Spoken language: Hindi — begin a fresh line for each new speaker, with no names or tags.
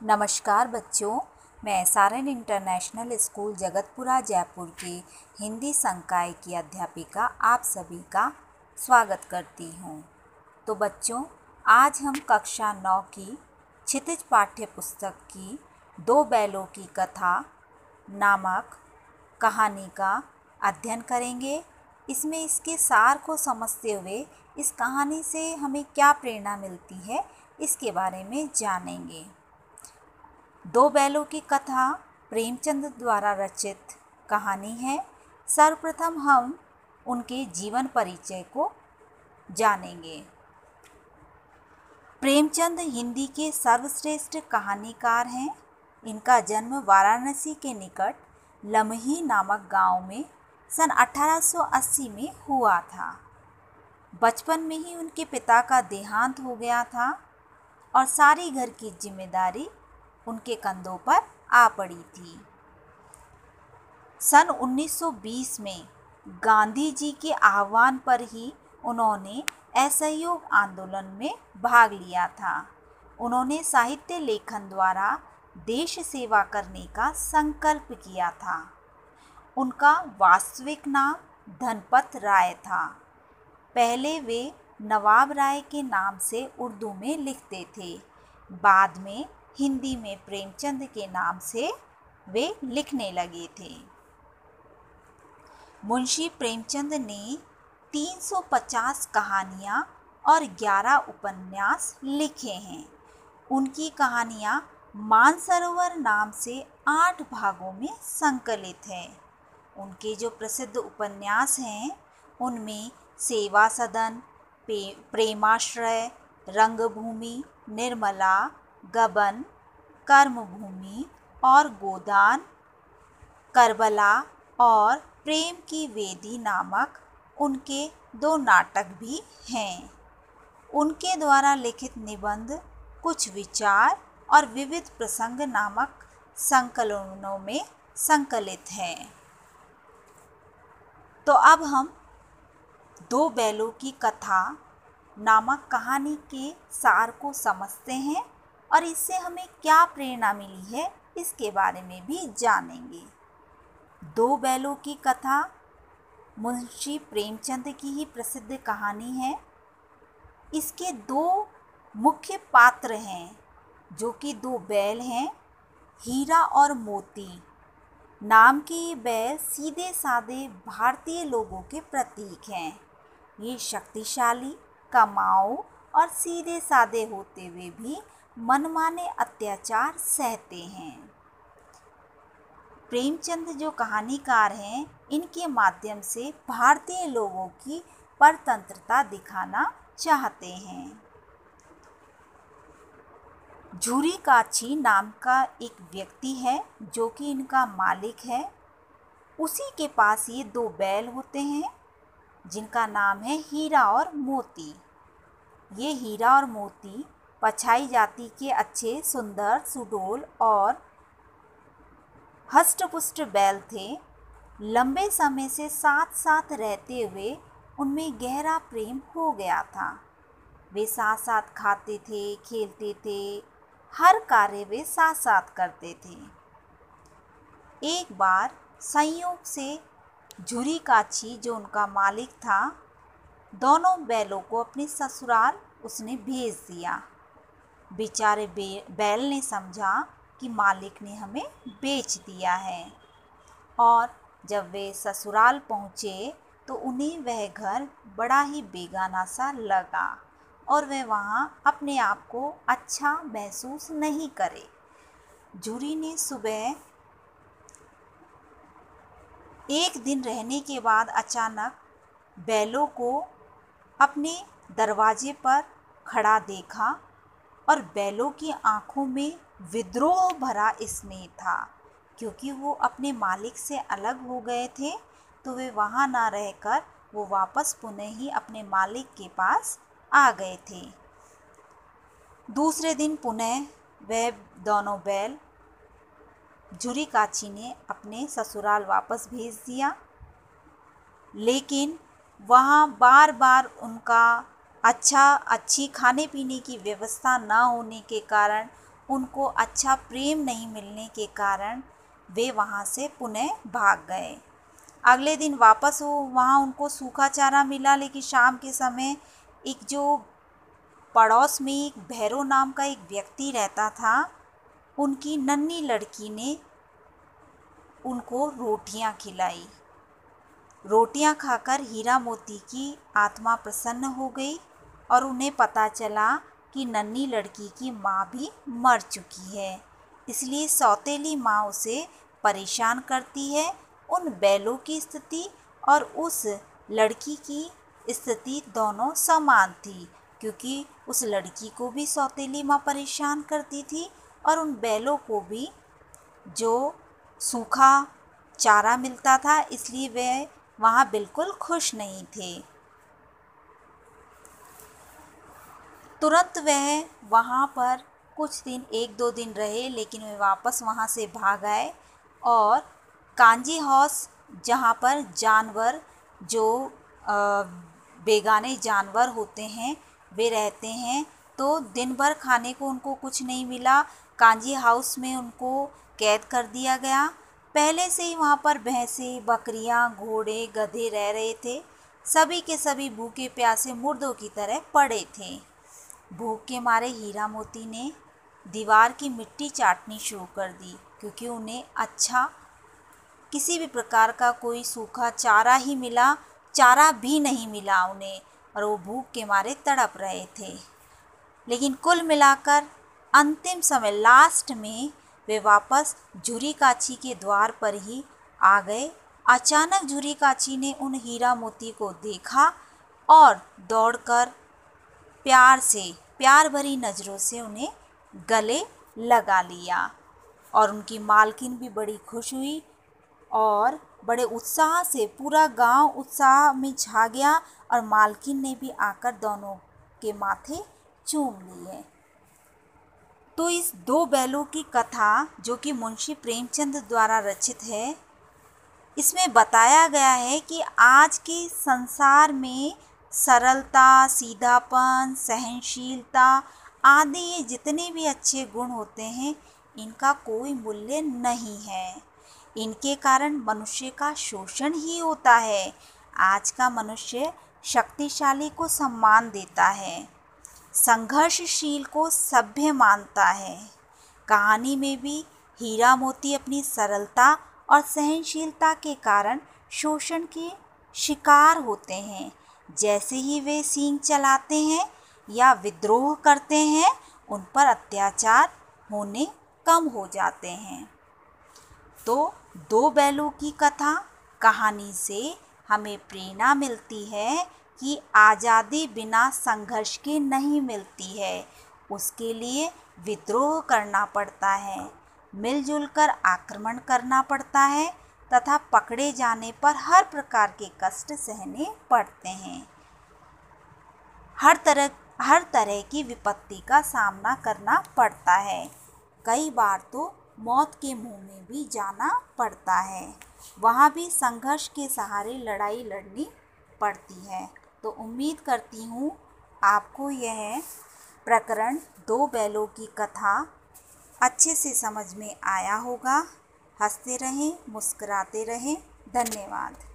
नमस्कार बच्चों, मैं सारन इंटरनेशनल स्कूल जगतपुरा, जयपुर के हिंदी संकाय की अध्यापिका आप सभी का स्वागत करती हूँ। तो बच्चों, आज हम कक्षा नौ की क्षितिज पाठ्य पुस्तक की दो बैलों की कथा नामक कहानी का अध्ययन करेंगे। इसमें इसके सार को समझते हुए इस कहानी से हमें क्या प्रेरणा मिलती है, इसके बारे में जानेंगे। दो बैलों की कथा प्रेमचंद द्वारा रचित कहानी है। सर्वप्रथम हम उनके जीवन परिचय को जानेंगे। प्रेमचंद हिंदी के सर्वश्रेष्ठ कहानीकार हैं। इनका जन्म वाराणसी के निकट लमही नामक गाँव में सन 1880 में हुआ था। बचपन में ही उनके पिता का देहांत हो गया था और सारी घर की ज़िम्मेदारी उनके कंधों पर आ पड़ी थी। सन 1920 में गांधी जी के आह्वान पर ही उन्होंने असहयोग आंदोलन में भाग लिया था। उन्होंने साहित्य लेखन द्वारा देश सेवा करने का संकल्प किया था। उनका वास्तविक नाम धनपत राय था। पहले वे नवाब राय के नाम से उर्दू में लिखते थे। बाद में हिंदी में प्रेमचंद के नाम से वे लिखने लगे थे। मुंशी प्रेमचंद ने 350 कहानियाँ और 11 उपन्यास लिखे हैं। उनकी कहानियाँ मानसरोवर नाम से आठ भागों में संकलित हैं। उनके जो प्रसिद्ध उपन्यास हैं, उनमें सेवा सदन प्रेमाश्रय, रंगभूमि, निर्मला गबन, कर्मभूमि और गोदान, करबला और प्रेम की वेदी नामक उनके दो नाटक भी हैं। उनके द्वारा लिखित निबंध, कुछ विचार और विविध प्रसंग नामक संकलनों में संकलित हैं। तो अब हम दो बैलों की कथा नामक कहानी के सार को समझते हैं। और इससे हमें क्या प्रेरणा मिली है, इसके बारे में भी जानेंगे। दो बैलों की कथा मुंशी प्रेमचंद की ही प्रसिद्ध कहानी है। इसके दो मुख्य पात्र हैं, जो कि दो बैल हैं, हीरा और मोती। नाम के ये बैल सीधे साधे भारतीय लोगों के प्रतीक हैं। ये शक्तिशाली कमाओ और सीधे साधे होते हुए भी मनमाने अत्याचार सहते हैं। प्रेमचंद जो कहानीकार हैं, इनके माध्यम से भारतीय लोगों की परतंत्रता दिखाना चाहते हैं। झूरी काछी नाम का एक व्यक्ति है जो कि इनका मालिक है। उसी के पास ये दो बैल होते हैं, जिनका नाम है हीरा और मोती। ये हीरा और मोती पछाई जाति के अच्छे, सुंदर, सुडोल और हष्टपुष्ट बैल थे। लंबे समय से साथ साथ रहते हुए उनमें गहरा प्रेम हो गया था। वे साथ साथ खाते थे, खेलते थे, हर कार्य वे साथ साथ करते थे। एक बार संयोग से झुरी काछी, जो उनका मालिक था, दोनों बैलों को अपने ससुराल उसने भेज दिया। बेचारे बे, बैल ने समझा कि मालिक ने हमें बेच दिया है। और जब वे ससुराल पहुँचे तो उन्हें वह घर बड़ा ही बेगाना सा लगा और वे वहाँ अपने आप को अच्छा महसूस नहीं करे। जूरी ने सुबह एक दिन रहने के बाद अचानक बैलों को अपने दरवाजे पर खड़ा देखा और बैलों की आँखों में विद्रोह भरा स्नेह था। क्योंकि वो अपने मालिक से अलग हो गए थे तो वे वहाँ ना रहकर वो वापस पुनः ही अपने मालिक के पास आ गए थे। दूसरे दिन पुनः वह दोनों बैल झुरी काची ने अपने ससुराल वापस भेज दिया। लेकिन वहाँ बार बार उनका अच्छा अच्छी खाने पीने की व्यवस्था ना होने के कारण, उनको अच्छा प्रेम नहीं मिलने के कारण वे वहाँ से पुनः भाग गए। अगले दिन वापस वो, वहाँ उनको सूखा चारा मिला, लेकिन शाम के समय एक जो पड़ोस में एक भैरव नाम का एक व्यक्ति रहता था, उनकी नन्ही लड़की ने उनको रोटियाँ खिलाई। रोटियाँ खाकर हीरा मोती की आत्मा प्रसन्न हो गई। और उन्हें पता चला कि नन्ही लड़की की माँ भी मर चुकी है। इसलिए सौतेली माँ उसे परेशान करती है उन बैलों की स्थिति और उस लड़की की स्थिति दोनों समान थी, क्योंकि उस लड़की को भी सौतेली माँ परेशान करती थी और उन बैलों को भी जो सूखा चारा मिलता था, इसलिए वे वहाँ बिल्कुल खुश नहीं थे। तुरंत वह वहाँ पर कुछ दिन, एक दो दिन रहे, लेकिन वे वापस वहाँ से भाग आए और कांजी हाउस, जहाँ पर जानवर जो बेगाने जानवर होते हैं, वे रहते हैं तो दिन भर खाने को उनको कुछ नहीं मिला। कांजी हाउस में उनको कैद कर दिया गया। पहले से ही वहाँ पर भैंसें, बकरियाँ, घोड़े, गधे रह रहे थे। सभी के सभी भूखे प्यासे मुर्दों की तरह पड़े थे। भूख के मारे हीरा मोती ने दीवार की मिट्टी चाटनी शुरू कर दी, क्योंकि उन्हें अच्छा किसी भी प्रकार का कोई सूखा चारा ही मिला, चारा भी नहीं मिला उन्हें, और वो भूख के मारे तड़प रहे थे। लेकिन कुल मिलाकर अंतिम समय लास्ट में वे वापस झुरी काची के द्वार पर ही आ गए। अचानक झुरी काची ने उन हीरा मोती को देखा और दौड़कर प्यार से, प्यार भरी नज़रों से उन्हें गले लगा लिया। और उनकी मालकिन भी बड़ी खुश हुई और बड़े उत्साह से पूरा गाँव उत्साह में छा गया और मालकिन ने भी आकर दोनों के माथे चूम लिए। तो इस दो बैलों की कथा, जो कि मुंशी प्रेमचंद द्वारा रचित है, इसमें बताया गया है कि आज के संसार में सरलता, सीधापन, सहनशीलता आदि ये जितने भी अच्छे गुण होते हैं, इनका कोई मूल्य नहीं है। इनके कारण मनुष्य का शोषण ही होता है। आज का मनुष्य शक्तिशाली को सम्मान देता है। संघर्षशील को सभ्य मानता है। कहानी में भी हीरा मोती अपनी सरलता और सहनशीलता के कारण शोषण के शिकार होते हैं। जैसे ही वे सींग चलाते हैं या विद्रोह करते हैं, उन पर अत्याचार होने कम हो जाते हैं। तो दो बैलों की कथा कहानी से हमें प्रेरणा मिलती है कि आज़ादी बिना संघर्ष के नहीं मिलती है। उसके लिए विद्रोह करना पड़ता है, मिलजुल कर आक्रमण करना पड़ता है तथा पकड़े जाने पर हर प्रकार के कष्ट सहने पड़ते हैं। हर तरह हर तरह की विपत्ति का सामना करना पड़ता है। कई बार तो मौत के मुँह में भी जाना पड़ता है। वहाँ भी संघर्ष के सहारे लड़ाई लड़नी पड़ती है। तो उम्मीद करती हूँ आपको यह प्रकरण दो बैलों की कथा अच्छे से समझ में आया होगा। हँसते रहें मुस्कुराते रहें। धन्यवाद।